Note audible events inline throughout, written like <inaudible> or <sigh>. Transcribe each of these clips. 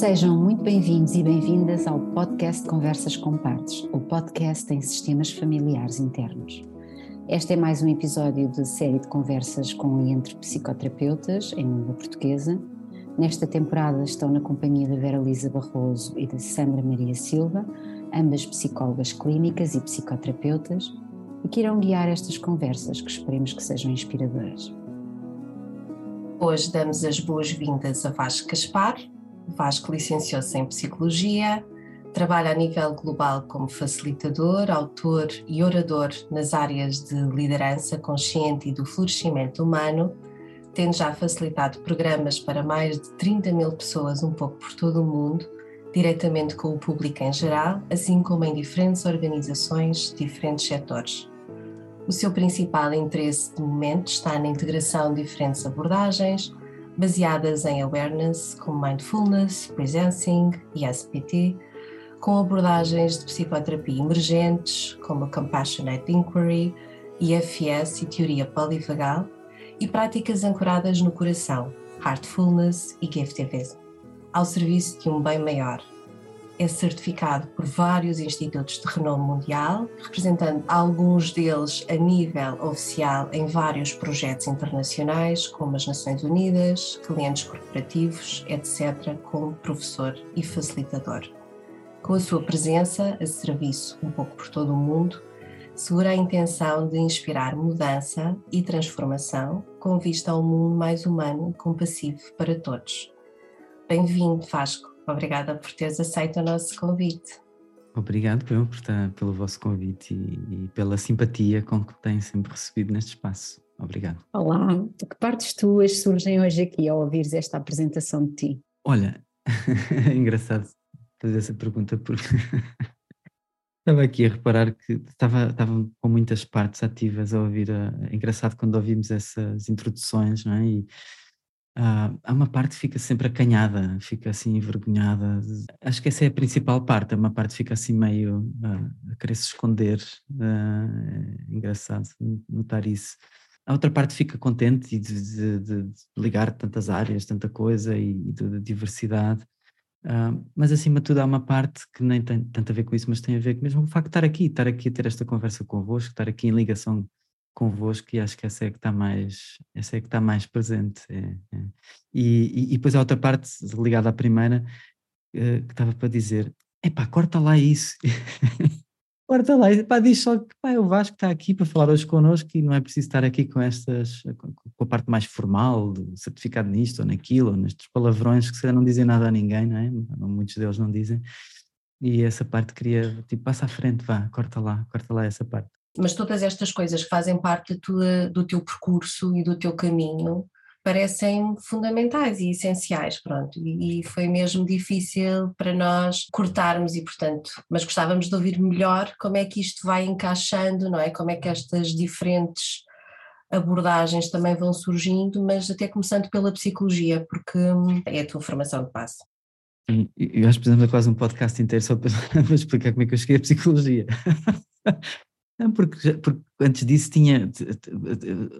Sejam muito bem-vindos e bem-vindas ao podcast Conversas com Partes, o podcast em sistemas familiares internos. Este é mais um episódio de série de conversas com e entre psicoterapeutas em língua portuguesa. Nesta temporada estão na companhia da Vera Lisa Barroso e da Sandra Maria Silva, ambas psicólogas clínicas e psicoterapeutas, e que irão guiar estas conversas que esperemos que sejam inspiradoras. Hoje damos as boas-vindas a Vasco Caspar, Vasco licenciou-se em Psicologia, trabalha a nível global como facilitador, autor e orador nas áreas de liderança consciente e do florescimento humano, tendo já facilitado programas para mais de 30 mil pessoas um pouco por todo o mundo, diretamente com o público em geral, assim como em diferentes organizações diferentes setores. O seu principal interesse de momento está na integração de diferentes abordagens, baseadas em awareness, como mindfulness, presencing e SPT, com abordagens de psicoterapia emergentes, como a Compassionate Inquiry, IFS e teoria polivagal, e práticas ancoradas no coração, Heartfulness e Giftivism, ao serviço de um bem maior, é certificado por vários institutos de renome mundial, representando alguns deles a nível oficial em vários projetos internacionais, como as Nações Unidas, clientes corporativos, etc., como professor e facilitador. Com a sua presença a serviço um pouco por todo o mundo, segura a intenção de inspirar mudança e transformação com vista ao mundo mais humano e compassivo para todos. Bem-vindo, Vasco. Obrigada por teres aceito o nosso convite. Obrigado eu por estar, pelo vosso convite e, e, pela simpatia com que têm sempre recebido neste espaço. Obrigado. Olá, que partes tuas surgem hoje aqui ao ouvires esta apresentação de ti? Olha, <laughs> é engraçado fazer essa pergunta porque <laughs> estava aqui a reparar que estava, estava com muitas partes ativas a ouvir. A, é engraçado quando ouvimos essas introduções, não é? E, Uh, há uma parte que fica sempre acanhada, fica assim envergonhada. Acho que essa é a principal parte, uma parte fica assim meio uh, a querer se esconder. Uh, é engraçado notar isso. A outra parte fica contente de, de, de ligar tantas áreas, tanta coisa e, e de diversidade. Uh, mas acima de tudo há uma parte que nem tem tanto a ver com isso, mas tem a ver com mesmo o facto de estar aqui, estar aqui a ter esta conversa convosco, estar aqui em ligação convosco e acho que essa é que está mais, essa é que está mais presente. É, é. E, e, e, depois a outra parte ligada à primeira uh, que estava para dizer, epá, corta lá isso. <laughs> corta lá, epá, diz só que o Vasco está aqui para falar hoje connosco e não é preciso estar aqui com estas, com a parte mais formal, do certificado nisto ou naquilo, ou nestes palavrões que não dizem nada a ninguém, não é? Muitos deles não dizem. E essa parte queria, tipo, passa à frente, vá, corta lá, corta lá essa parte. Mas todas estas coisas que fazem parte tua, do teu percurso e do teu caminho parecem fundamentais e essenciais, pronto, e, e, foi mesmo difícil para nós cortarmos e portanto, mas gostávamos de ouvir melhor como é que isto vai encaixando, não é? Como é que estas diferentes abordagens também vão surgindo, mas até começando pela psicologia, porque é a tua formação de passo. Eu acho que precisamos quase um podcast inteiro só para, <laughs> para explicar como é que eu cheguei à psicologia. <laughs> Não, porque, porque antes disso tinha,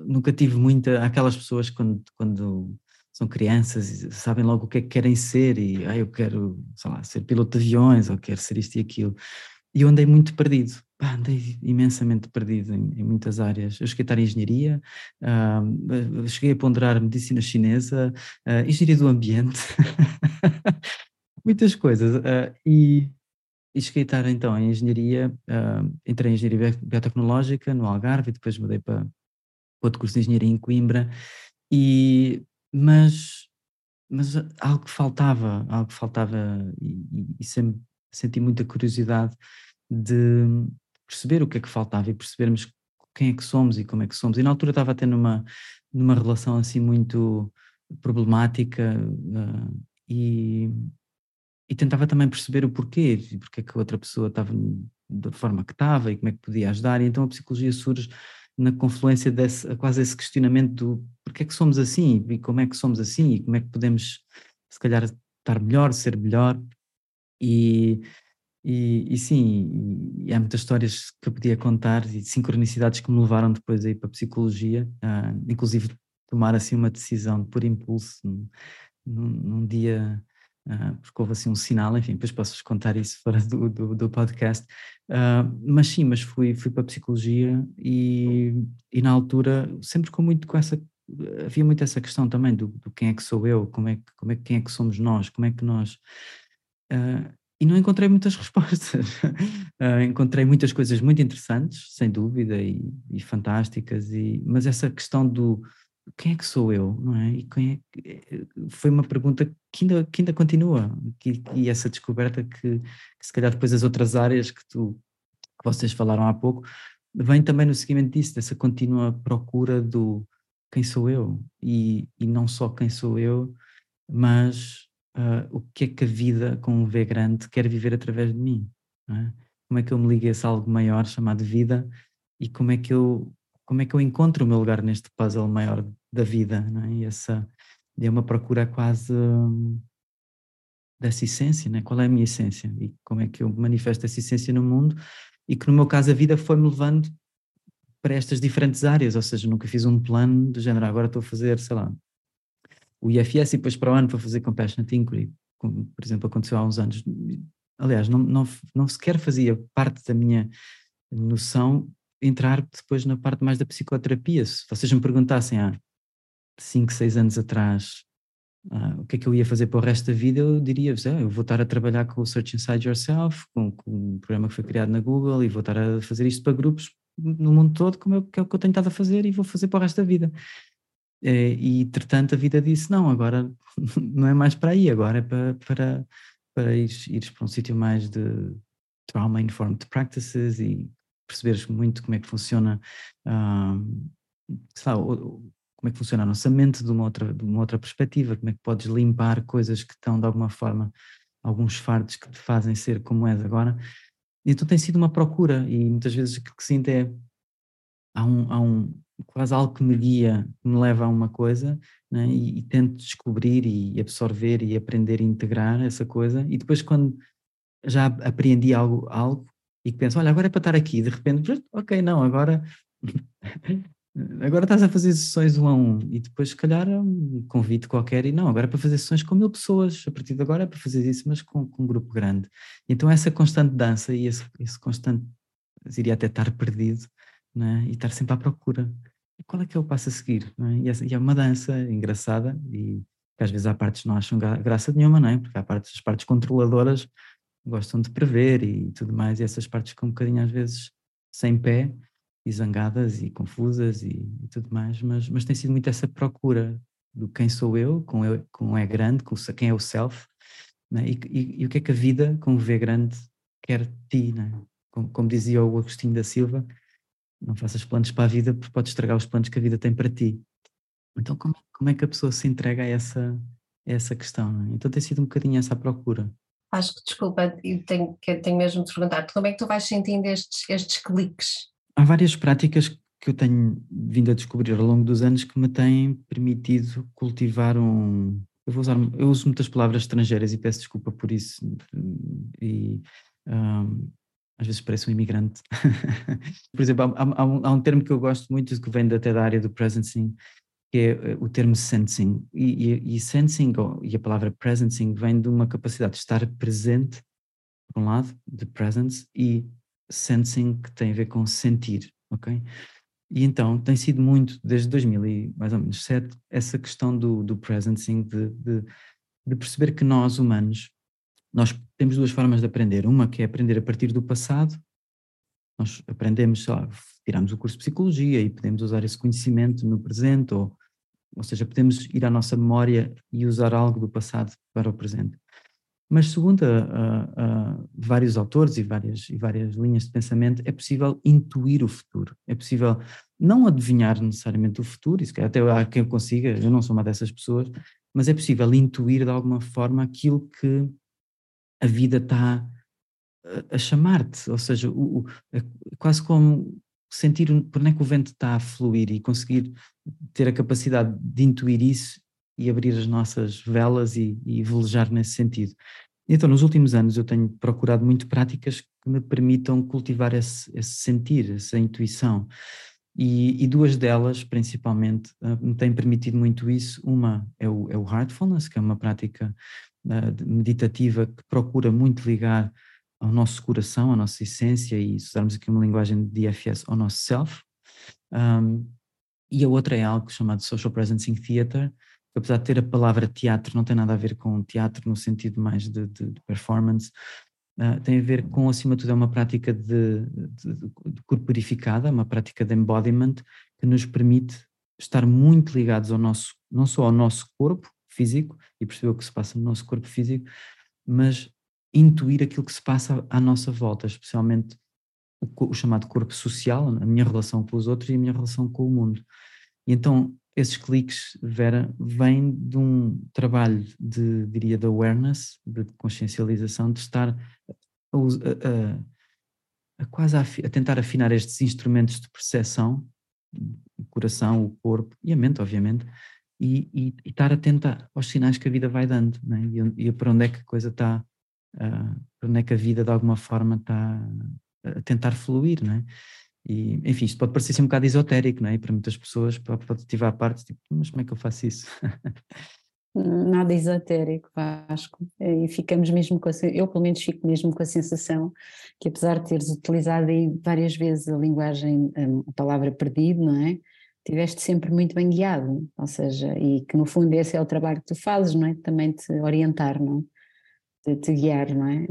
nunca tive muita, aquelas pessoas quando, quando são crianças e sabem logo o que é que querem ser e ah, eu quero, sei lá, ser piloto de aviões ou quero ser isto e aquilo. E eu andei muito perdido, Pá, andei imensamente perdido em, em, muitas áreas. Eu cheguei a estar em engenharia, uh, cheguei a ponderar medicina chinesa, uh, engenharia do ambiente, <laughs> muitas coisas. Uh, e, e então em engenharia, uh, entrei em engenharia biotecnológica no Algarve e depois mudei para outro curso de engenharia em Coimbra, e, mas, mas algo faltava, algo faltava e, e sempre senti muita curiosidade de perceber o que é que faltava e percebermos quem é que somos e como é que somos. E na altura estava tendo uma, numa relação assim muito problemática uh, e, e tentava também perceber o porquê, e porque é que a outra pessoa estava da forma que estava e como é que podia ajudar, e então a psicologia surge na confluência desse, quase esse questionamento do porquê é que somos assim e como é que somos assim e como é que podemos se calhar estar melhor, ser melhor. E, e, e sim, e há muitas histórias que eu podia contar e sincronicidades que me levaram depois a ir para a psicologia, uh, inclusive tomar assim uma decisão por impulso num, num dia, uh, porque houve assim um sinal, enfim, depois posso-vos contar isso fora do, do, do podcast, uh, mas sim, mas fui, fui para a psicologia e, e na altura, sempre com muito com essa, havia muito essa questão também do, do quem é que sou eu, como é que, como é, quem é que somos nós, como é que nós... Uh, e não encontrei muitas <laughs> respostas. encontrei muitas coisas muito interessantes, sem dúvida, e, e, fantásticas, e, mas essa questão do quem é que sou eu, não é? E quem é eh, foi uma pergunta que ainda, que ainda continua, que, e essa descoberta que, que, se calhar depois as outras áreas que, tu, que vocês falaram há pouco, vem também no seguimento disso, dessa contínua procura do quem sou eu, e, e não só quem sou eu, mas uh, o que é que a vida com um V grande quer viver através de mim. É? Como é que eu me ligo a esse algo maior chamado vida e como é que eu como é que eu encontro o meu lugar neste puzzle maior da vida, não é? E essa é uma procura quase hum, dessa essência, né? Qual é a minha essência e como é que eu manifesto essa essência no mundo? E que no meu caso a vida foi-me levando para estas diferentes áreas, ou seja, nunca fiz um plano do género, agora estou a fazer, sei lá, o IFS e depois para o ano para fazer Compassionate Inquiry, como por exemplo aconteceu há uns anos. Aliás, não, não, não sequer fazia parte da minha noção entrar depois na parte mais da psicoterapia. Se vocês me perguntassem há 5, 6 anos atrás ah, o que é que eu ia fazer para o resto da vida, eu diria-vos, ah, eu vou estar a trabalhar com o Search Inside Yourself, com, com um programa que foi criado na Google e vou estar a fazer isto para grupos no mundo todo, como é, que é o que eu tenho estado a fazer e vou fazer para o resto da vida. Eh, e, entretanto, a vida disse: não, agora <laughs> não é mais para aí, agora é para, para, para ires, ires para um sítio mais de trauma-informed practices e perceberes muito como é que funciona, um, sabe, como é que funciona a nossa mente de uma, outra, de uma outra perspectiva, como é que podes limpar coisas que estão de alguma forma, alguns fardos que te fazem ser como és agora. Então tem sido uma procura e muitas vezes o que sinto é há um, há um, quase algo que me guia, que me leva a uma coisa né, e, e, tento descobrir e absorver e aprender e integrar essa coisa e depois quando já aprendi algo, algo e que penso, olha, agora é para estar aqui, de repente, ok, não, agora agora estás a fazer sessões um a um e depois se calhar um convite qualquer e não, agora é para fazer sessões com mil pessoas, a partir de agora é para fazer isso, mas com, com um grupo grande. Então essa constante dança e esse, esse constante, iria até estar perdido, né? e estar sempre à procura qual é que é o passo a seguir? É? E, é uma dança engraçada e que às vezes há partes que não acham graça nenhuma, não é? Porque há partes, as partes controladoras gostam de prever e tudo mais, e essas partes ficam um bocadinho às vezes sem pé e zangadas e confusas e, e tudo mais, mas, mas tem sido muito essa procura do quem sou eu, com, eu, com é grande, com quem é o self, é? e, e, e, o que é que a vida com o V grande quer de ti, é? como, como dizia o Agostinho da Silva, não faças planos para a vida porque podes estragar os planos que a vida tem para ti. Então, como, como é que a pessoa se entrega a essa, a essa questão? É? Então, tem sido um bocadinho essa procura. Acho que, desculpa, eu tenho, tenho mesmo de perguntar, como é que tu vais sentindo estes, estes cliques? Há várias práticas que eu tenho vindo a descobrir ao longo dos anos que me têm permitido cultivar um. Eu vou usar, eu uso muitas palavras estrangeiras e peço desculpa por isso. E um, às vezes parece um imigrante. <laughs> Por exemplo, há, há, um, há, um, termo que eu gosto muito que vem até da área do presencing, que é eh, o termo sensing. E, e, e sensing, e a palavra presencing, vem de uma capacidade de estar presente, por um lado, de presence, e sensing, que tem a ver com sentir, ok? E então tem sido muito, desde 2000 e mais ou menos 7, essa questão do, do presencing, de, de, de perceber que nós, humanos, nós temos duas formas de aprender. Uma que é aprender a partir do passado. Nós aprendemos, sei lá, tiramos o curso de psicologia e podemos usar esse conhecimento no presente, ou, ou seja, podemos ir à nossa memória e usar algo do passado para o presente. Mas segundo a, a, a vários autores e várias, e várias linhas de pensamento, é possível intuir o futuro. É possível não adivinhar necessariamente o futuro, isso até há quem consiga, eu não sou uma dessas pessoas, mas é possível intuir de alguma forma aquilo que a vida está a, chamar-te, ou seja, o, o, é quase como sentir por onde é que o vento está a fluir e conseguir ter a capacidade de intuir isso e abrir as nossas velas e, e velejar nesse sentido. Então, nos últimos anos, eu tenho procurado muito práticas que me permitam cultivar esse, esse sentir, essa intuição. E, e, duas delas, principalmente, uh, me têm permitido muito isso. Uma é o, é o Heartfulness, que é uma prática uh, meditativa que procura muito ligar ao nosso coração, à nossa essência, e usarmos aqui uma linguagem de DFS, ao nosso self. Um, e a outra é algo chamado Social Presencing Theater, apesar de ter a palavra teatro, não tem nada a ver com teatro no sentido mais de, de, de performance, uh, tem a ver com, acima de tudo, é uma prática de, de, corporificada, uma prática de embodiment, que nos permite estar muito ligados ao nosso, não só ao nosso corpo físico, e perceber o que se passa no nosso corpo físico, mas intuir aquilo que se passa à nossa volta, especialmente o, o, chamado corpo social, a minha relação com os outros e a minha relação com o mundo. E então esses cliques, Vera, vêm de um trabalho de, diria, de awareness, de consciencialização, de estar a, a, a quase a, a, tentar afinar estes instrumentos de percepção, o coração, o corpo e a mente, obviamente, e, e, e estar atento aos sinais que a vida vai dando, né? e, e para onde é que a coisa está, uh, para onde é que a vida de alguma forma está a tentar fluir? E, enfim, isto pode parecer assim um bocado esotérico, não é? E para muitas pessoas pode, pode ativar parte, tipo, mas como é que eu faço isso? Nada esotérico, Vasco. E ficamos mesmo com a, eu pelo menos fico mesmo com a sensação que apesar de teres utilizado várias vezes a linguagem, hum, a palavra perdido, não é? Tiveste sempre muito bem guiado, ou seja, e que no fundo esse é o trabalho que tu fazes, não é? Também te orientar, não é? De te guiar, não é?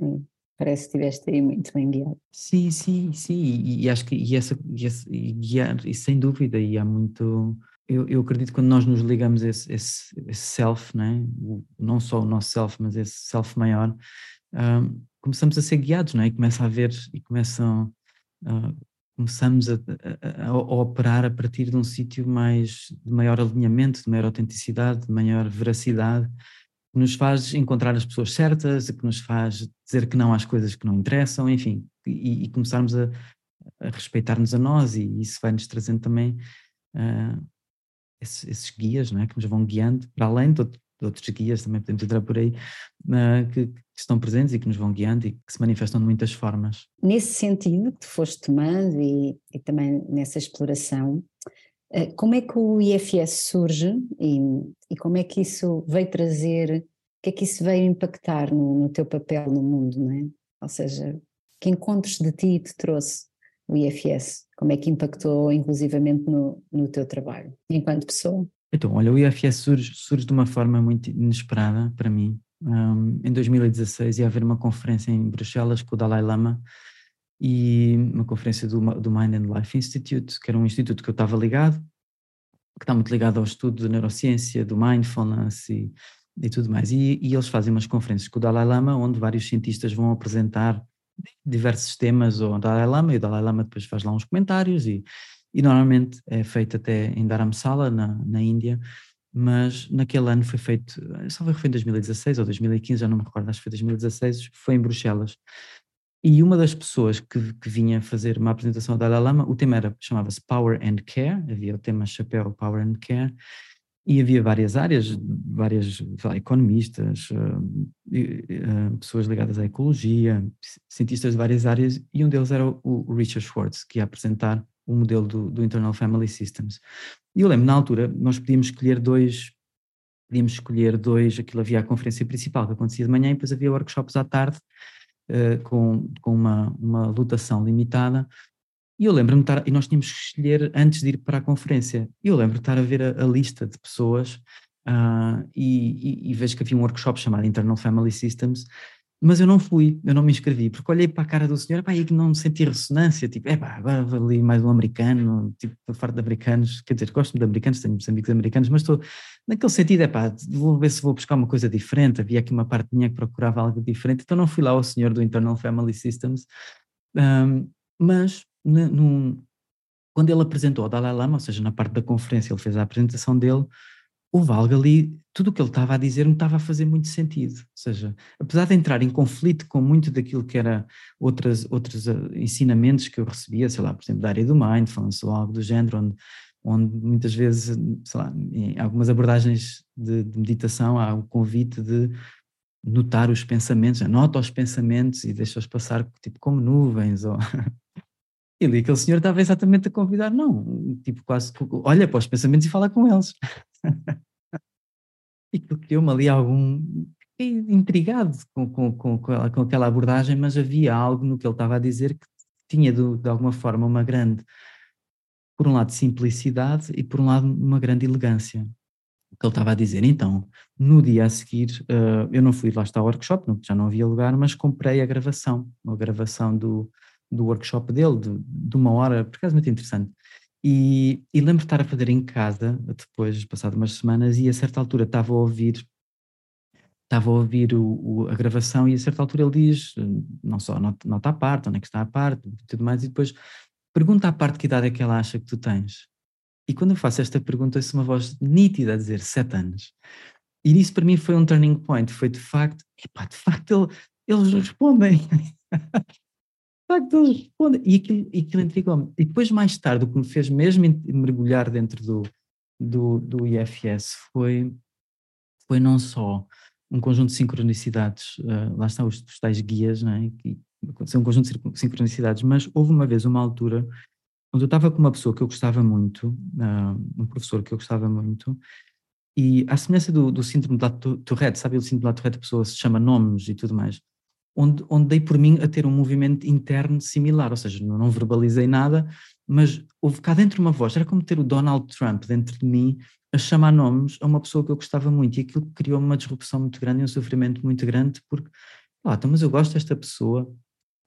Parece que estiveste aí muito bem guiado. Sim, sim, sim, e, e acho que e essa, e essa e guiar, e sem dúvida, e há muito. Eu, eu acredito que quando nós nos ligamos a esse, esse, esse self, né? O, não só o nosso self, mas esse self maior, um, começamos a ser guiados, não é? E começa a haver, e começam. Uh, começamos a, a, a, operar a partir de um sítio mais de maior alinhamento, de maior autenticidade, de maior veracidade, que nos faz encontrar as pessoas certas, que nos faz dizer que não às coisas que não interessam, enfim, e, e começarmos a, a respeitar-nos a nós, e isso vai-nos trazendo também uh, esses, esses, guias, não é? que nos vão guiando, para além de, de outros guias, também podemos entrar por aí, uh, que, que, estão presentes e que nos vão guiando e que se manifestam de muitas formas. Nesse sentido que tu foste tomando e, e também nessa exploração, como é que o IFS surge e, e, como é que isso veio trazer, o que é que isso veio impactar no, no, teu papel no mundo, não é? Ou seja, que encontros de ti te trouxe o IFS? Como é que impactou inclusivamente no, no teu trabalho, enquanto pessoa? Então, olha, o IFS surge, surge de uma forma muito inesperada para mim. Um, em 2016 ia haver uma conferência em Bruxelas com o Dalai Lama e uma conferência do, do Mind and Life Institute, que era um instituto que eu estava ligado, que está muito ligado ao estudo da neurociência, do mindfulness e, e tudo mais. E, e, eles fazem umas conferências com o Dalai Lama, onde vários cientistas vão apresentar diversos temas ao Dalai Lama, e o Dalai Lama depois faz lá uns comentários, e, e normalmente é feito até em Dharamsala, na, na Índia, mas naquele ano foi feito, só foi em 2016 ou 2015, já não me recordo, acho que foi 2016, foi em Bruxelas. E uma das pessoas que, que vinha fazer uma apresentação ao Dalai Lama, o tema era, chamava-se Power and Care, havia o tema chapéu Power and Care, e havia várias áreas, várias lá, economistas, uh, uh, pessoas ligadas à ecologia, cientistas de várias áreas, e um deles era o Richard Schwartz, que ia apresentar o modelo do, do Internal Family Systems. E eu lembro, na altura, nós podíamos escolher dois, podíamos escolher dois, aquilo havia a conferência principal que acontecia de manhã e depois havia workshops à tarde, uh, com, com uma, uma lotação limitada. E eu lembro-me estar, e nós tínhamos que escolher antes de ir para a conferência. Eu lembro de estar a ver a, a lista de pessoas uh, e, e, e, vejo que havia um workshop chamado Internal Family Systems mas eu não fui, eu não me inscrevi, porque olhei para a cara do senhor pá, e não senti ressonância, tipo, é pá, agora ali mais um americano, tipo, farto de americanos, quer dizer, gosto de americanos, tenho amigos americanos, mas estou, naquele sentido, é pá, vou ver se vou buscar uma coisa diferente, havia aqui uma parte minha que procurava algo diferente, então não fui lá ao senhor do Internal Family Systems, um, mas no, quando ele apresentou ao Dalai Lama, ou seja, na parte da conferência, ele fez a apresentação dele, o Valga ali, tudo o que ele estava a dizer me estava a fazer muito sentido. Ou seja, apesar de entrar em conflito com muito daquilo que era outras, outros uh, ensinamentos que eu recebia, sei lá, por exemplo, da área do mindfulness ou algo do género, onde, onde muitas vezes, sei lá, em algumas abordagens de, de meditação há o convite de notar os pensamentos, anota os pensamentos e deixa-os passar tipo como nuvens ou <laughs> E ali aquele senhor estava exatamente a convidar, não, tipo quase, olha para os pensamentos e fala com eles. <laughs> e que criou-me ali algum, intrigado com, com, com, com, aquela abordagem, mas havia algo no que ele estava a dizer que tinha de, de alguma forma uma grande, por um lado simplicidade e por um lado uma grande elegância que ele estava a dizer. Então, no dia a seguir, uh, eu não fui lá estar ao workshop, já não havia lugar, mas comprei a gravação, a gravação do, do workshop dele, de, de uma hora, por acaso muito interessante. E, e lembro de estar a fazer em casa, depois, passado umas semanas, e a certa altura estava a ouvir estava a ouvir o, o, a gravação e a certa altura ele diz, não só nota, nota à parte, onde é que está a parte tudo mais, e depois pergunta à parte que idade é que ela acha que tu tens. E quando eu faço esta pergunta, ouço uma voz nítida a dizer sete anos. E isso para mim foi um turning point, foi de facto, epá, de facto ele, eles respondem. <laughs> E aquilo, aquilo intrigou-me. E depois mais tarde, o que me fez mesmo mergulhar dentro do, do, do IFS foi, foi não só um conjunto de sincronicidades, uh, lá estão os, os tais guias, não é? Que, são um conjunto de sincronicidades, mas houve uma vez uma altura onde eu estava com uma pessoa que eu gostava muito, uh, um professor que eu gostava muito, e à semelhança do, do síndrome de Tourette, sabe o síndrome de Tourette, a pessoa se chama nomes e tudo mais, onde, onde dei por mim a ter um movimento interno similar, ou seja, não, verbalizei nada, mas houve cá dentro uma voz, era como ter o Donald Trump dentro de mim a chamar nomes a uma pessoa que eu gostava muito e aquilo criou uma disrupção muito grande e um sofrimento muito grande porque, ah, então, mas eu gosto desta pessoa,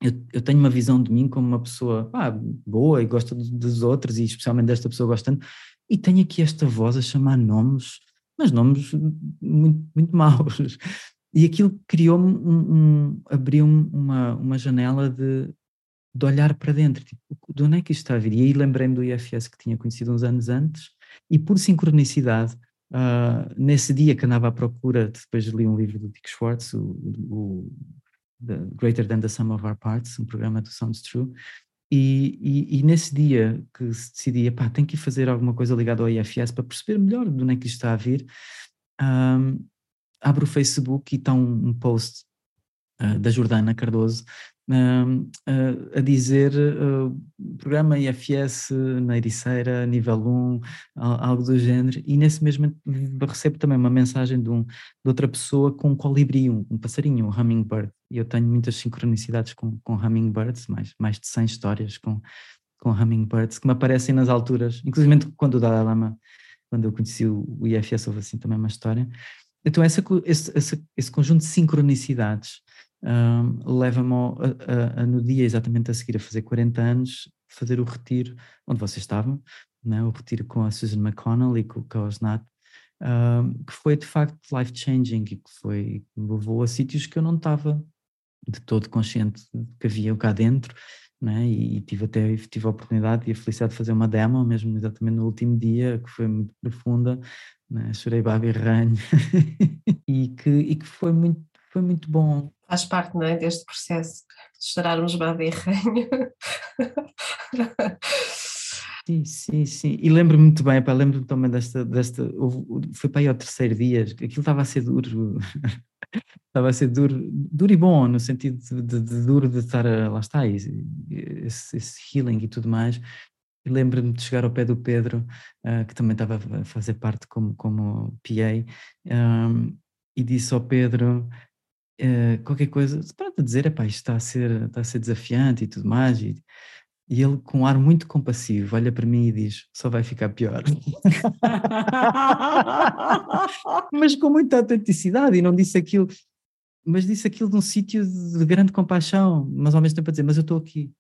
eu, eu tenho uma visão de mim como uma pessoa ah, boa e gosto dos outros e especialmente desta pessoa gostando e tenho aqui esta voz a chamar nomes, mas nomes muito, muito maus. E aquilo criou-me, um, um, abriu-me uma, uma janela de, de olhar para dentro, tipo, de onde é que isto está a vir? E aí lembrei-me do IFS que tinha conhecido uns anos antes, e por sincronicidade, uh, nesse dia que andava à procura, depois li um livro do Dick Schwartz, o, o Greater Than the Sum of Our Parts, um programa do Sounds True, e, e, e, nesse dia que se decidia, pá, tem que fazer alguma coisa ligada ao IFS para perceber melhor de onde é que isto está a vir, um, abro o Facebook e está um, um post uh, da Jordana Cardoso uh, a dizer uh, programa IFS na Ericeira, nível 1, algo do género, e nesse mesmo recebo também uma mensagem de, um, de outra pessoa com um colibri, um, um passarinho, um hummingbird, e eu tenho muitas sincronicidades com, com hummingbirds, mais, mais de 100 histórias com, com hummingbirds que me aparecem nas alturas, inclusive quando o Dalai Lama, quando eu conheci o IFS, houve assim também uma história. Então, essa, esse, esse, conjunto de sincronicidades um, leva-me a, a, a, no dia exatamente a seguir a fazer 40 anos, fazer o retiro onde vocês estavam, né, o retiro com a Susan McConnell e com, com a Osnat, um, que foi de facto life-changing e que foi, me levou a sítios que eu não estava de todo consciente que havia cá dentro, né, e, e tive até tive a oportunidade e a felicidade de fazer uma demo, mesmo exatamente no último dia, que foi muito profunda, né, chorei babi ranho, <laughs> e, que, e que foi muito, foi muito bom faz parte não é, deste processo de estourarmos uma berranho. <laughs> Sim, sim, sim. E lembro-me muito bem, lembro-me também desta, desta foi para aí ao terceiro dia, aquilo estava a ser duro, <laughs> estava a ser duro, duro e bom, no sentido de, de, de duro de estar, a, lá está, esse, esse healing e tudo mais. Lembro-me de chegar ao pé do Pedro, uh, que também estava a fazer parte como, como PA, um, e disse ao Pedro, uh, qualquer coisa, para dizer, epá, isto está a ser, está a ser desafiante e tudo mais, e, e ele com um ar muito compassivo olha para mim e diz, só vai ficar pior. <laughs> mas com muita autenticidade e não disse aquilo, mas disse aquilo num sítio de grande compaixão, mas ao mesmo tempo a dizer, mas eu estou aqui,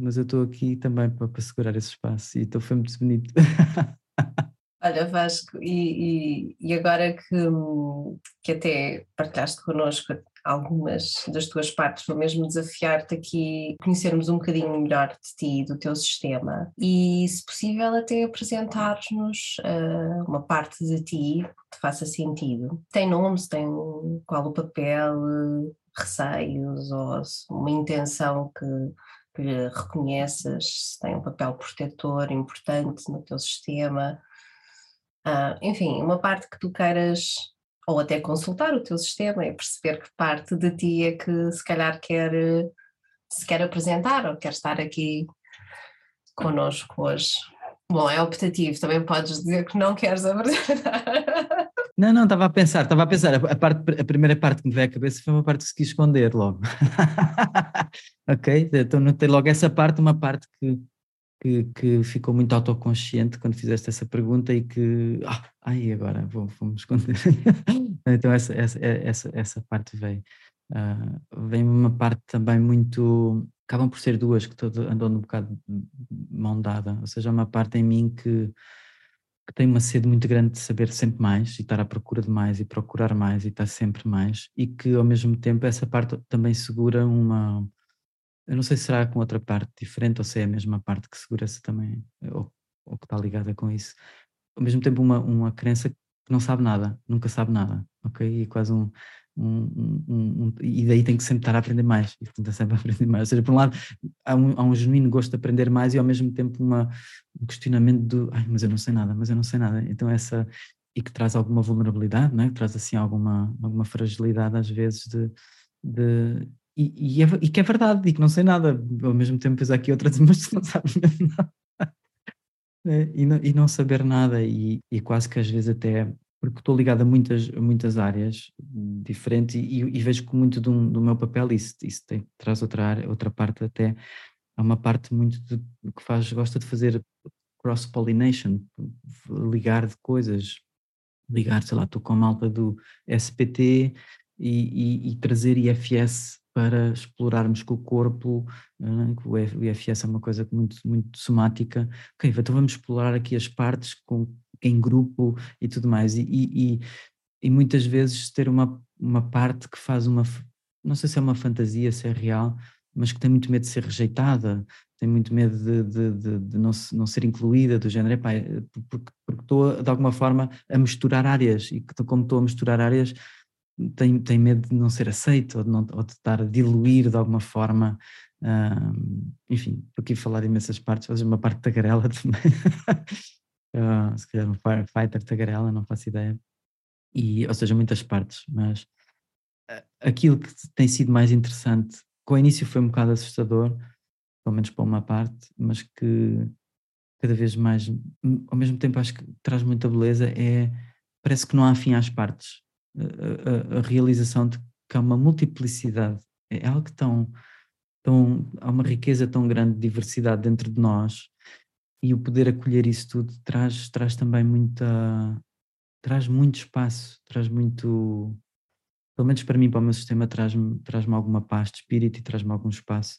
mas eu estou aqui também para, para segurar esse espaço, e então foi muito bonito. <laughs> Olha, Vasco, e, e, e, agora que, que até partilhaste connosco algumas das tuas partes, vou mesmo desafiar-te aqui conhecermos um bocadinho melhor de ti, do teu sistema e, se possível, até apresentar-nos uh, uma parte de ti que faça sentido. Tem nome, tem qual o papel, receios ou uma intenção que, que reconheças, se tem um papel protetor importante no teu sistema. Uh, enfim, uma parte que tu queiras ou até consultar o teu sistema e perceber que parte de ti é que se calhar quer se quer apresentar ou quer estar aqui connosco hoje. Bom, é optativo, também podes dizer que não queres <laughs> apresentar. Não, não, estava a pensar, estava a pensar. A, parte, a primeira parte que me veio à cabeça foi uma parte que se quis esconder logo. <laughs> ok? Então notei logo essa parte, uma parte que, que, que, ficou muito autoconsciente quando fizeste essa pergunta e que, ah, ai, agora vou, vou me esconder. <laughs> então essa, essa, essa, essa parte veio. Uh, vem uma parte também muito. Acabam por ser duas que todo, andam um bocado mão dada, ou seja, uma parte em mim que que tem uma sede muito grande de saber sempre mais e estar à procura de mais e procurar mais e estar sempre mais e que ao mesmo tempo essa parte também segura uma eu não sei se será com outra parte diferente ou se é a mesma parte que segura-se também ou, ou, que está ligada com isso ao mesmo tempo uma, uma crença que não sabe nada, nunca sabe nada ok? E quase um, um, um, um, e daí tem que sempre estar a aprender mais e tentar sempre <laughs> a aprender mais. Ou seja, por um lado há um, há um genuíno gosto de aprender mais e ao mesmo tempo uma, um questionamento do ai, mas eu não sei nada, mas eu não sei nada. Então essa e que traz alguma vulnerabilidade, não é? que traz assim alguma, alguma fragilidade às vezes de, de e, e, é, e, que é verdade, e que não sei nada, ao mesmo tempo depois aqui outras, <laughs> mas não sabes mesmo nada. É, e, não, e não saber nada, e, e quase que às vezes até porque estou ligado a muitas, muitas áreas diferentes e, e, vejo que muito do, do meu papel isso, isso tem, traz outra, área, outra parte até, há uma parte muito de, que faz, gosta de fazer cross-pollination, ligar de coisas, ligar, sei lá, estou com a malta do SPT e, e, e trazer IFS para explorarmos com o corpo, né? o IFS é uma coisa muito, muito somática, ok, então vamos explorar aqui as partes com em grupo e tudo mais. E, e, e, muitas vezes ter uma, uma parte que faz uma, não sei se é uma fantasia, se é real, mas que tem muito medo de ser rejeitada, tem muito medo de, de, de, de não, não ser incluída, do género, epá, porque, porque estou de alguma forma a misturar áreas e que, como estou a misturar áreas, tem, tem medo de não ser aceito ou de, não, ou de estar a diluir de alguma forma. enfim, estou aqui a falar imensas partes, fazer uma parte tagarela <laughs> também. uh, se calhar um firefighter tagarela, não faço ideia. E, ou seja, muitas partes, mas uh, aquilo que tem sido mais interessante, com o início foi um bocado assustador, pelo menos para uma parte, mas que cada vez mais, ao mesmo tempo acho que traz muita beleza, é parece que não há fim às partes. A, a, realização de que há uma multiplicidade, é algo tão, tão, há uma riqueza tão grande de diversidade dentro de nós e o poder acolher isso tudo traz, traz também muita traz muito espaço, traz muito pelo menos para mim, para o meu sistema, traz-me traz alguma paz de espírito e traz-me algum espaço.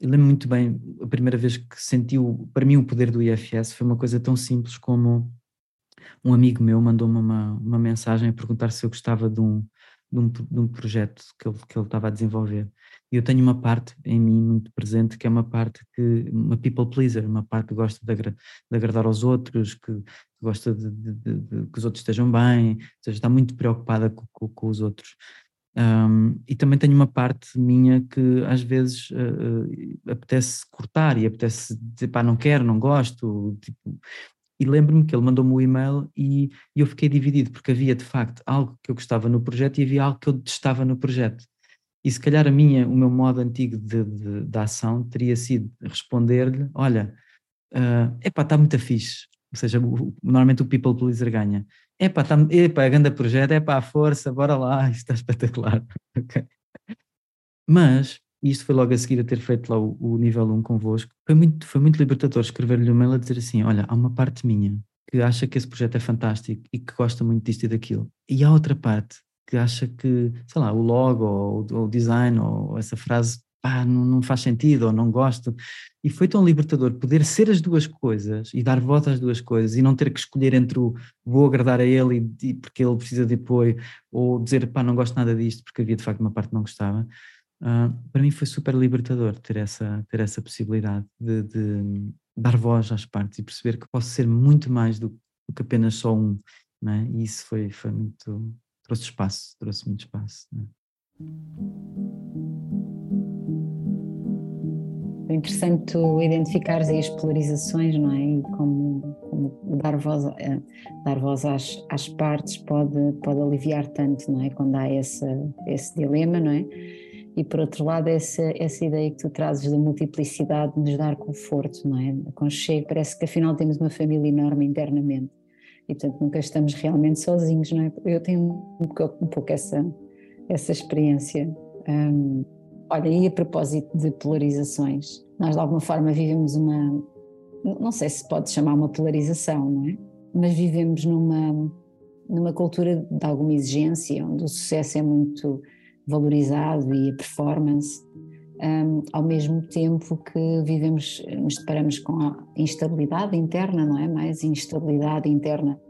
Eu lembro muito bem, a primeira vez que senti, o, para mim, o poder do IFS foi uma coisa tão simples como um amigo meu mandou-me uma, uma mensagem a perguntar se eu gostava de um, de um, de um projeto que ele, que ele estava a desenvolver. E eu tenho uma parte em mim muito presente que é uma parte que, uma people pleaser, uma parte que gosta de, agra, de agradar aos outros, que, que gosta de, de, que os outros estejam bem, ou seja, está muito preocupada com, com, com os outros. Um, e também tenho uma parte minha que às vezes uh, uh, apetece cortar e apetece dizer pá, não quero, não gosto, tipo, e lembro-me que ele mandou-me o um e-mail e, eu fiquei dividido, porque havia de facto algo que eu gostava no projeto e havia algo que eu detestava no projeto. E se calhar a minha, o meu modo antigo de, de, de ação teria sido responder-lhe: olha, uh, epá, está muito fixe. Ou seja, o, normalmente o people pleaser ganha. Epá, tá, epá, é grande projeto, epá, a força, bora lá, <laughs> isto está espetacular. <laughs> okay. Mas e isto foi logo a seguir a ter feito lá o, o nível 1 convosco, foi muito, foi muito libertador escrever-lhe um mail a dizer assim, olha, há uma parte minha que acha que esse projeto é fantástico e que gosta muito disto e daquilo, e há outra parte que acha que, sei lá, o logo ou, ou o design ou essa frase pá, não, não, faz sentido ou não gosto. E foi tão libertador poder ser as duas coisas e dar voz às duas coisas e não ter que escolher entre o vou agradar a ele e, e porque ele precisa de apoio ou dizer pá, não gosto nada disto porque havia de facto uma parte que não gostava. Uh, para mim foi super libertador ter essa, ter essa possibilidade de, de, dar voz às partes e perceber que posso ser muito mais do, do que apenas só um, né? e isso foi, foi muito, trouxe espaço, trouxe muito espaço. Né? É interessante tu identificares aí as polarizações, não é? E como, como dar voz, eh, dar voz às, às partes pode, pode aliviar tanto, não é? Quando há esse, esse dilema, não é? E por outro lado essa, essa ideia que tu trazes da multiplicidade de nos dar conforto, não é? Aconchego, parece que afinal temos uma família enorme internamente e portanto nunca estamos realmente sozinhos, não é? Eu tenho um um pouco essa, essa experiência. Um, olha, e a propósito de polarizações, nós de alguma forma vivemos uma, não sei se pode chamar uma polarização, não é? Mas vivemos numa, numa cultura de alguma exigência, onde o sucesso é muito valorizado e a performance, um, ao mesmo tempo que vivemos, nos deparamos com a instabilidade interna, não é? Mais instabilidade interna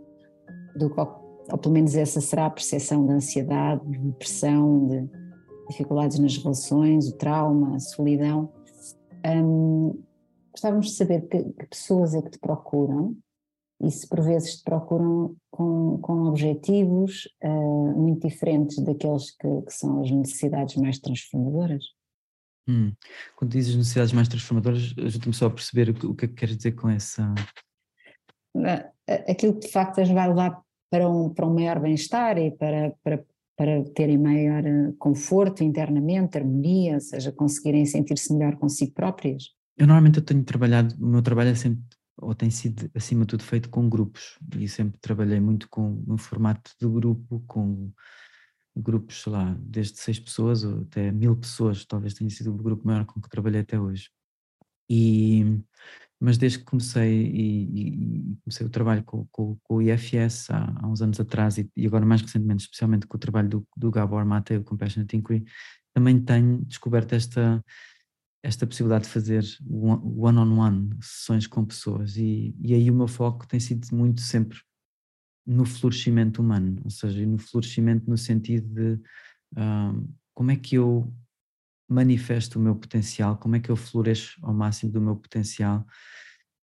do que, ou pelo menos essa será a percepção de ansiedade, de depressão, de dificuldades nas relações, o trauma, a solidão. Um, gostávamos de saber que, que, pessoas é que te procuram e se por vezes te procuram com, com objetivos uh, muito diferentes daqueles que, que, são as necessidades mais transformadoras. Hum. Quando dizes necessidades mais transformadoras, ajuda-me só a perceber o que é que queres dizer com essa. Aquilo que de facto as vai levar para um, para um maior bem-estar e para, para, para terem maior eh, conforto internamente, harmonia, ou seja, conseguirem sentir-se melhor consigo próprias? Eu normalmente eu tenho trabalhado, o meu trabalho é sempre, ou tem sido acima de tudo feito com grupos, e sempre trabalhei muito com um formato de grupo, com grupos, sei lá, desde seis pessoas ou até mil pessoas, talvez tenha sido o grupo maior com que trabalhei até hoje. E, mas desde que comecei e, e comecei o trabalho com, com, com o IFS há, há, uns anos atrás e, e, agora mais recentemente, especialmente com o trabalho do, do Gabor Mate, o Compassionate Inquiry, também tenho descoberto esta, esta possibilidade de fazer one-on-one, -on -one, sessões com pessoas e, e aí o meu foco tem sido muito sempre no florescimento humano, ou seja, no florescimento no sentido de uh, como é que eu manifesto o meu potencial, como é que eu floresço ao máximo do meu potencial.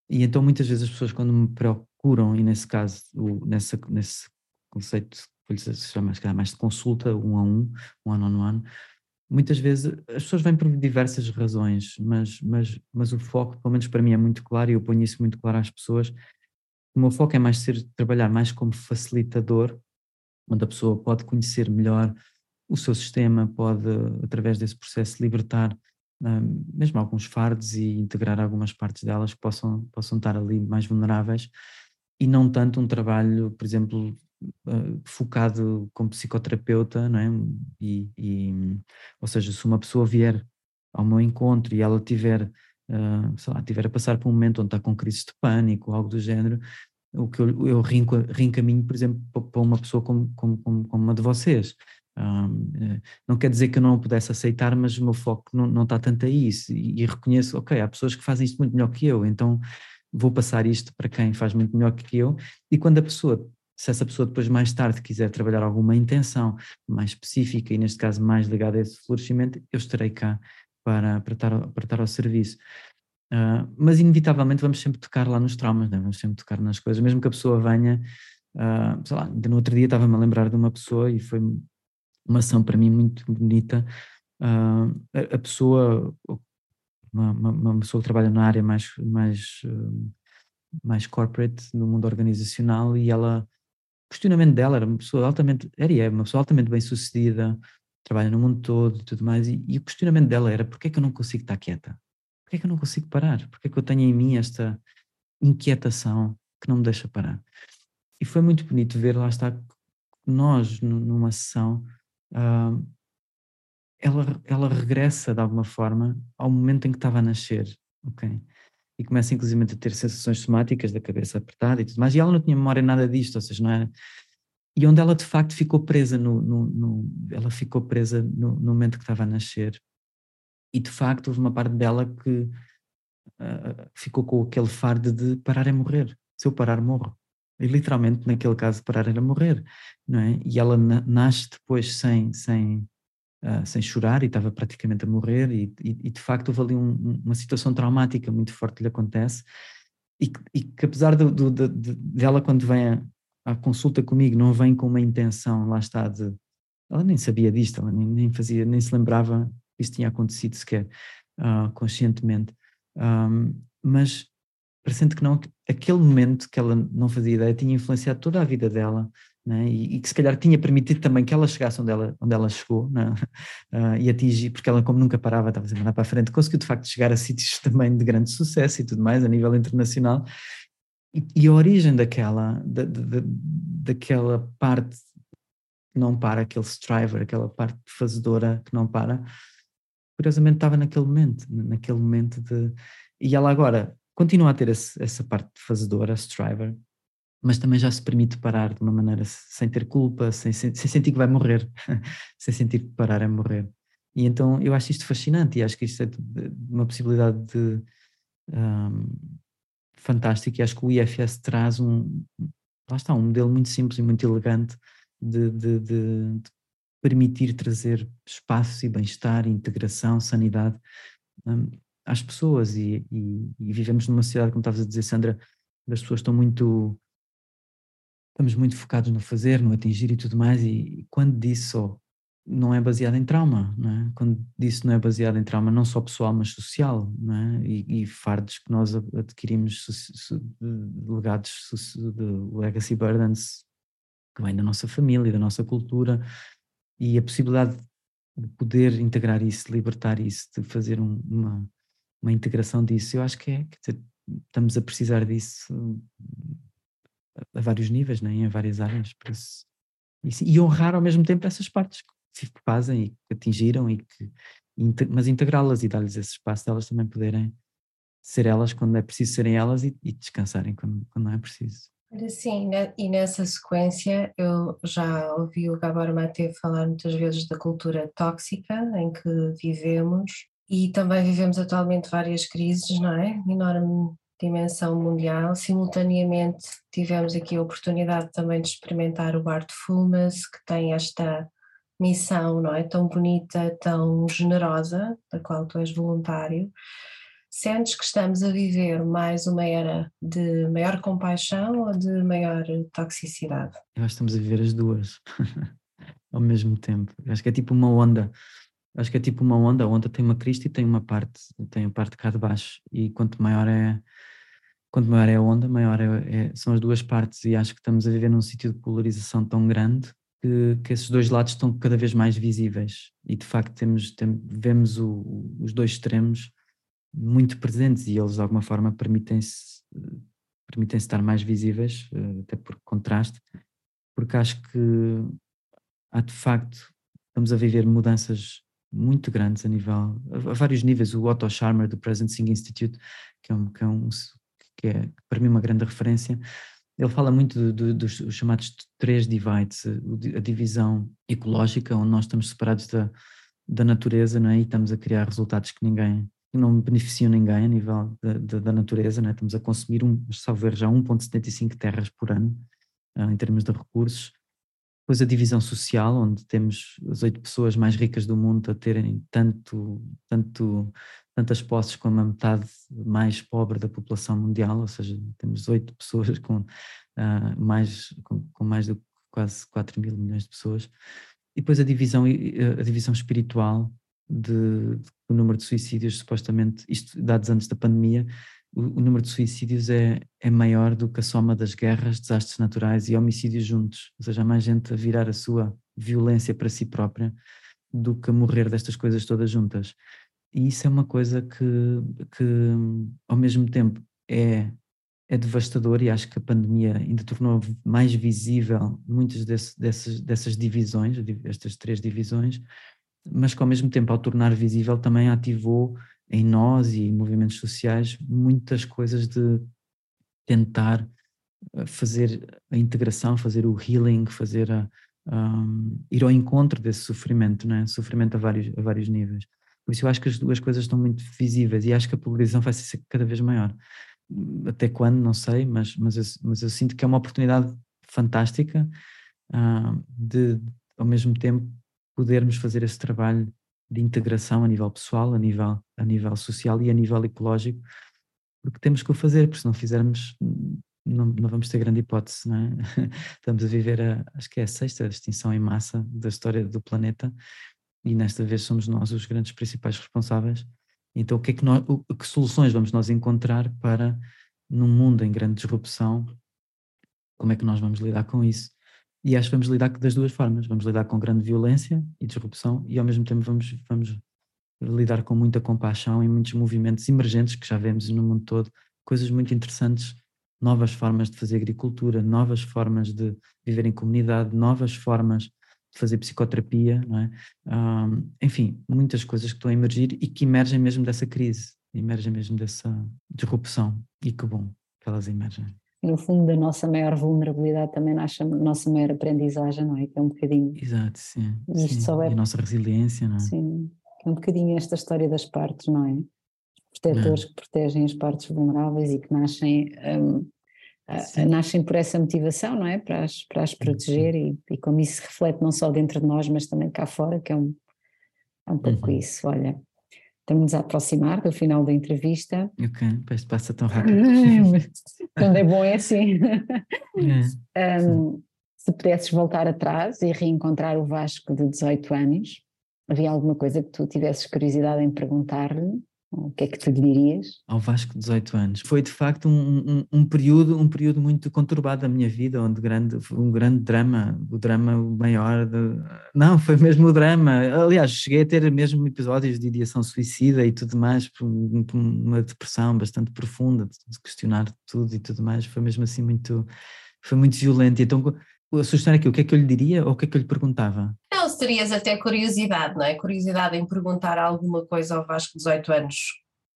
E então muitas vezes as pessoas quando me procuram, e nesse caso, o, nessa, nesse conceito que se chama mais de consulta, um a um, ano a ano, muitas vezes as pessoas vêm por diversas razões, mas, mas, mas o foco, pelo menos para mim, é muito claro e eu ponho isso muito claro às pessoas. O meu foco é mais ser, trabalhar mais como facilitador, onde a pessoa pode conhecer melhor o seu sistema pode, através desse processo, libertar um, mesmo alguns fardos e integrar algumas partes delas que possam, possam estar ali mais vulneráveis e não tanto um trabalho, por exemplo, uh, focado como psicoterapeuta, não é? E, e, ou seja, se uma pessoa vier ao meu encontro e ela tiver, uh, sei lá, tiver a passar por um momento onde está com crise de pânico ou algo do género, o que eu, eu reencaminho, por exemplo, para uma pessoa como, como, como uma de vocês, um, não quer dizer que eu não pudesse aceitar, mas o meu foco não, não está tanto a isso. E, e, reconheço, ok, há pessoas que fazem isto muito melhor que eu, então vou passar isto para quem faz muito melhor que eu. E quando a pessoa, se essa pessoa depois mais tarde quiser trabalhar alguma intenção mais específica, e neste caso mais ligada a esse florescimento, eu estarei cá para, para, estar, para estar ao serviço. Uh, mas inevitavelmente vamos sempre tocar lá nos traumas, né? vamos sempre tocar nas coisas, mesmo que a pessoa venha, uh, sei lá, no outro dia estava-me a lembrar de uma pessoa e foi uma ação para mim muito bonita. Uh, a, a, pessoa, uma, uma, uma, pessoa que trabalha na área mais, mais, mais corporate, no mundo organizacional, e ela, questionamento dela era uma pessoa altamente, era é, uma pessoa altamente bem sucedida, trabalha no mundo todo e tudo mais, e, e o questionamento dela era: porquê é que eu não consigo estar quieta? Porquê é que eu não consigo parar? Porquê é que eu tenho em mim esta inquietação que não me deixa parar? E foi muito bonito ver, lá está, nós numa sessão uh, ela, ela regressa de alguma forma ao momento em que estava a nascer, ok? E começa inclusive a ter sensações somáticas da cabeça apertada e tudo mais, e ela não tinha memória nada disto, ou seja, não era... E onde ela de facto ficou presa no, no, no ela ficou presa no, no, momento que estava a nascer. E de facto houve uma parte dela que uh, ficou com aquele fardo de parar é morrer. Se eu parar, morro. E literalmente, naquele caso, parar era morrer, não é? E ela nasce depois sem, sem, uh, sem chorar e estava praticamente a morrer e, e, e de facto houve ali um, uma situação traumática muito forte que lhe acontece e, e que apesar do, do, de, de, dela quando vem à, à consulta comigo não vem com uma intenção, lá está, de... Ela nem sabia disto, ela nem, nem fazia, nem se lembrava que isso tinha acontecido sequer, uh, conscientemente. Um, mas parecendo que não, aquele momento que ela não fazia ideia tinha influenciado toda a vida dela né? e, e, que se calhar tinha permitido também que ela chegasse onde ela, onde ela chegou né? uh, <laughs> e atingir, porque ela como nunca parava, estava a mandar para a frente, conseguiu de facto chegar a sítios <laughs> também de grande sucesso e tudo mais a nível internacional e, e a origem daquela, da, da, daquela parte que não para, aquele striver, aquela parte fazedora que não para, curiosamente estava naquele momento, naquele momento de... E ela agora continua a ter esse, essa parte fazedora, striver, mas também já se permite parar de uma maneira sem ter culpa, sem, sem, sem sentir que vai morrer, <laughs> sem sentir que parar é morrer. E então eu acho isto fascinante e acho que isto é uma possibilidade de um, fantástico e acho que o IFS traz um, lá está, um modelo muito simples e muito elegante de, de, de, permitir trazer espaço e bem-estar, integração, sanidade um, às pessoas e, e, e, vivemos numa sociedade, como estavas a dizer Sandra, as pessoas estão muito estamos muito focados no fazer, no atingir e tudo mais, e quando disso não é baseado em trauma, é? quando disso não é baseado em trauma não só pessoal, mas social, é? e, e fardos que nós adquirimos, legados de legacy burdens, que vêm da nossa família, da nossa cultura, e a possibilidade de poder integrar isso, libertar isso, de fazer um, uma, uma integração disso, eu acho que é, que estamos a precisar disso a vários níveis, né? em várias áreas. Isso, e honrar ao mesmo tempo essas partes que fazem e que atingiram, e que, mas integrá-las e dar-lhes esse espaço de elas também poderem ser elas quando é preciso serem elas e, e descansarem quando, quando não é preciso. Sim, e nessa sequência eu já ouvi o Gabor Mate falar muitas vezes da cultura tóxica em que vivemos e também vivemos atualmente várias crises, não é? Enorme dimensão mundial. Simultaneamente tivemos aqui a oportunidade também de experimentar o Artfulness, que tem esta missão, não é? Tão bonita, tão generosa, da qual tu és voluntário. Sentes que estamos a viver mais uma era de maior compaixão ou de maior toxicidade? Eu acho que estamos a viver as duas <laughs> ao mesmo tempo. Eu acho que é tipo uma onda. Acho que é tipo uma onda. A onda tem uma crista e tem uma parte, tem a parte cá de baixo. E quanto maior é, quanto maior é a onda, maior é, é, são as duas partes, e acho que estamos a viver num sítio de polarização tão grande que, que, esses dois lados estão cada vez mais visíveis, e de facto temos, temos vemos o, os dois extremos muito presentes, e eles de alguma forma permitem-se permitem estar mais visíveis, eh, até por contraste, porque acho que há de facto, estamos a viver mudanças muito grandes a nível, a, vários níveis, o Otto Scharmer do Present Sing Institute, que é um, que é um que é para mim uma grande referência, ele fala muito do, do, dos chamados três divides, a divisão ecológica, onde nós estamos separados da, da natureza não é? e estamos a criar resultados que ninguém, que não beneficiam ninguém a nível da, da, da natureza, não é? estamos a consumir, um, salvo já 1,75 terras por ano, uh, em termos de recursos, depois a divisão social, onde temos as oito pessoas mais ricas do mundo a terem tanto, tanto, tantas posses como a metade mais pobre da população mundial, ou seja, temos oito pessoas com, uh, mais, com, com, mais de quase 4 mil milhões de pessoas. E depois a divisão, a divisão espiritual de, de, o número de suicídios, supostamente, isto dados antes da pandemia, o, o, número de suicídios é, é maior do que a soma das guerras, desastres naturais e homicídios juntos. Ou seja, há mais gente a virar a sua violência para si própria do que a morrer destas coisas todas juntas. E isso é uma coisa que, que ao mesmo tempo, é, é devastador e acho que a pandemia ainda tornou mais visível muitas desse, dessas, dessas divisões, estas três divisões, mas que ao mesmo tempo, ao tornar visível, também ativou em nós e em movimentos sociais muitas coisas de tentar eh, fazer a integração, fazer o healing, fazer a, um, ir ao encontro desse sofrimento, né? sofrimento a vários, a vários níveis. Por isso eu acho que as duas coisas estão muito visíveis e acho que a polarização vai ser cada vez maior. Até quando, não sei, mas, mas, eu, mas eu sinto que é uma oportunidade fantástica uh, de, ao mesmo tempo, podermos fazer esse trabalho de integração a nível pessoal, a nível, a nível social e a nível ecológico, porque temos que o fazer, porque se não fizermos não, não vamos ter grande hipótese, não é? <laughs> Estamos a viver, a, acho que é a sexta extinção em massa da história do planeta e nesta vez somos nós os grandes principais responsáveis. Então, o que, é que, nós, o, que soluções vamos nós encontrar para, num mundo em grande disrupção, como é que nós vamos lidar com isso? E acho que vamos lidar das duas formas. Vamos lidar com grande violência e disrupção e ao mesmo tempo vamos, vamos lidar com muita compaixão e muitos movimentos emergentes que já vemos no mundo todo, coisas muito interessantes, novas formas de fazer agricultura, novas formas de viver em comunidade, novas formas fazer psicoterapia, não é? Um, enfim, muitas coisas que estão a emergir e que emergem mesmo dessa crise, emergem mesmo dessa disrupção e que bom que elas emergem no fundo da nossa maior vulnerabilidade também nasce a nossa maior aprendizagem, não é? Que é um bocadinho. Exato, sim. Isto sim. Só é... E a nossa resiliência, não é? Sim, é um bocadinho esta história das partes, não é? Protetores é. que protegem as partes vulneráveis e que nascem, um, a, a, nascem por essa motivação, não é? Para as, para as proteger e, e, como isso se reflete não só dentro de nós, mas também cá fora, que é um, é um pouco uhum. isso. Olha, estamos a aproximar do final da entrevista. Ok, depois passa tão rápido. <laughs> Quando é bom é assim. É. <laughs> um, se pudesses voltar atrás e reencontrar o Vasco de 18 anos, havia alguma coisa que tu tivesses curiosidade em perguntar-lhe? O que é que tu lhe dirias? Ao Vasco, 18 anos. Foi de facto um, um, um, período, um período muito conturbado da minha vida, onde grande, um grande drama, o drama maior. De... Não, foi <laughs> mesmo o drama. Aliás, cheguei a ter mesmo episódios de ideação suicida e tudo mais, por uma depressão bastante profunda, de questionar tudo e tudo mais. Foi mesmo assim muito, foi muito violento. Então, a sugestão é aqui, o que é que eu lhe diria ou o que é que eu lhe perguntava? Terias até curiosidade, não é? Curiosidade em perguntar alguma coisa ao Vasco de 18 anos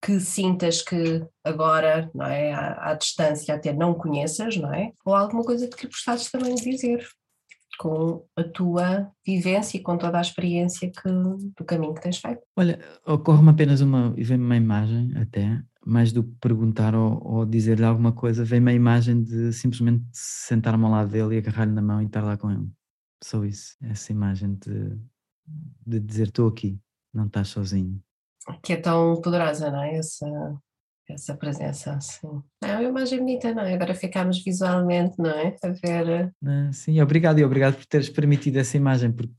que sintas que agora, não é, à, à, distância até não conheças, não é? Ou alguma coisa que gostasses também de dizer, com a tua vivência e com toda a experiência que, do caminho que tens feito. Olha, ocorre-me apenas uma, e vem-me uma imagem até, mais do que perguntar ou, ou dizer-lhe alguma coisa, vem-me a imagem de simplesmente sentar-me ao lado dele e agarrar-lhe na mão e estar lá com ele. Só isso, essa imagem de, de dizer estou aqui, não estás sozinho. Que é tão poderosa, não é? Essa, essa presença, sim. É uma imagem bonita, não é? Agora ficamos visualmente, não é? A ver. Ah, sim, obrigado e obrigado por teres permitido essa imagem, porque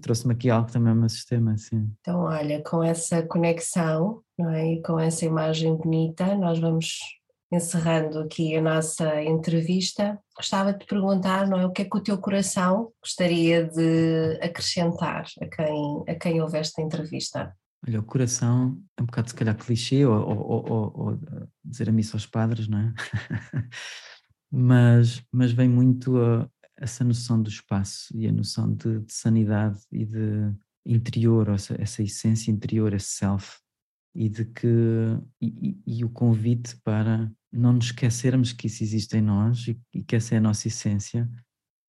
trouxe-me aqui algo também ao meu sistema, sim. Então, olha, com essa conexão, não é? E com essa imagem bonita, nós vamos encerrando aqui a nossa entrevista, gostava de perguntar, não é, o que é que o teu coração gostaria de acrescentar a quem, a quem ouve esta entrevista? Olha, o coração é um bocado se calhar clichê, ou, ou, ou, ou dizer a missa aos padres, não é? <laughs> mas, mas vem muito a, essa noção do espaço e a noção de, de sanidade e de interior, essa, essência interior, esse self, e de que e, e, o convite para não nos esquecermos que isso existe em nós e, e, que essa é a nossa essência.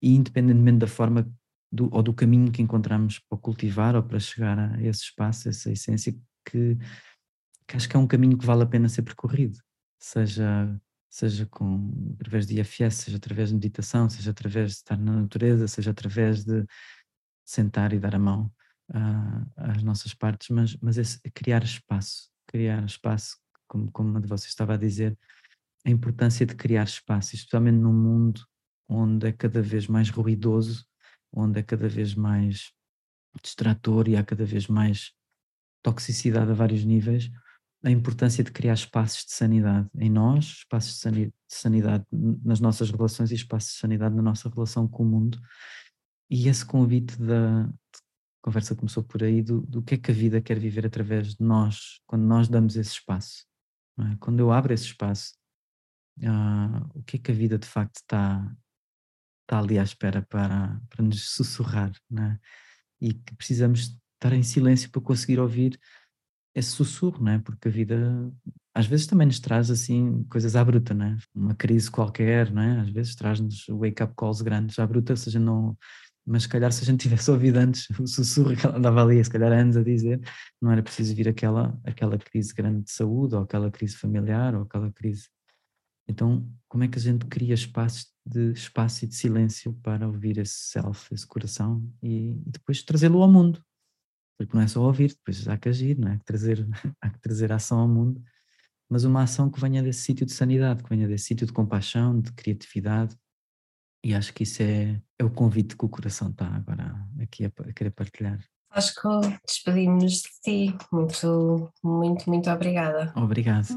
E independentemente da forma do, ou do caminho que encontramos para cultivar ou para chegar a esse espaço, essa essência que, que acho que é um caminho que vale a pena ser percorrido, seja seja com através de IFS, seja através de meditação, seja através de estar na natureza, seja através de sentar e dar a mão às nossas partes, mas, mas criar espaço, criar espaço, como, como uma de vocês estava a dizer, a importância de criar espaço, especialmente num mundo onde é cada vez mais ruidoso, onde é cada vez mais distrator e há cada vez mais toxicidade a vários níveis, a importância de criar espaços de sanidade em nós, espaços de sanidade nas nossas relações e espaços de sanidade na nossa relação com o mundo. E esse convite da, conversa começou por aí do, do que é que a vida quer viver através de nós, quando nós damos esse espaço. É? Quando eu abro esse espaço, uh, o que é que a vida de facto está, está ali à espera para, para nos sussurrar, é? E que precisamos estar em silêncio para conseguir ouvir esse sussurro, não é? Porque a vida às vezes também nos traz assim coisas à bruta, não é? Uma crise qualquer, não é? Às vezes traz-nos wake-up calls grandes à bruta, ou seja, não mas se calhar se a gente tivesse ouvido antes o sussurro que ela andava ali, se calhar anos a dizer, não era preciso vir aquela, aquela crise grande de saúde, ou aquela crise familiar, ou aquela crise. Então, como é que a gente cria espaços de espaço e de silêncio para ouvir esse self, esse coração, e, e depois trazê-lo ao mundo? Porque não é só ouvir, depois há que agir, não é? Há que trazer, <laughs> há que trazer ação ao mundo, mas uma ação que venha desse sítio de sanidade, que venha desse sítio de compaixão, de criatividade, e acho que isso é, é o convite que o coração está agora aqui a, a querer partilhar. Acho que despedimos de ti. Muito, muito, muito obrigada. Obrigado.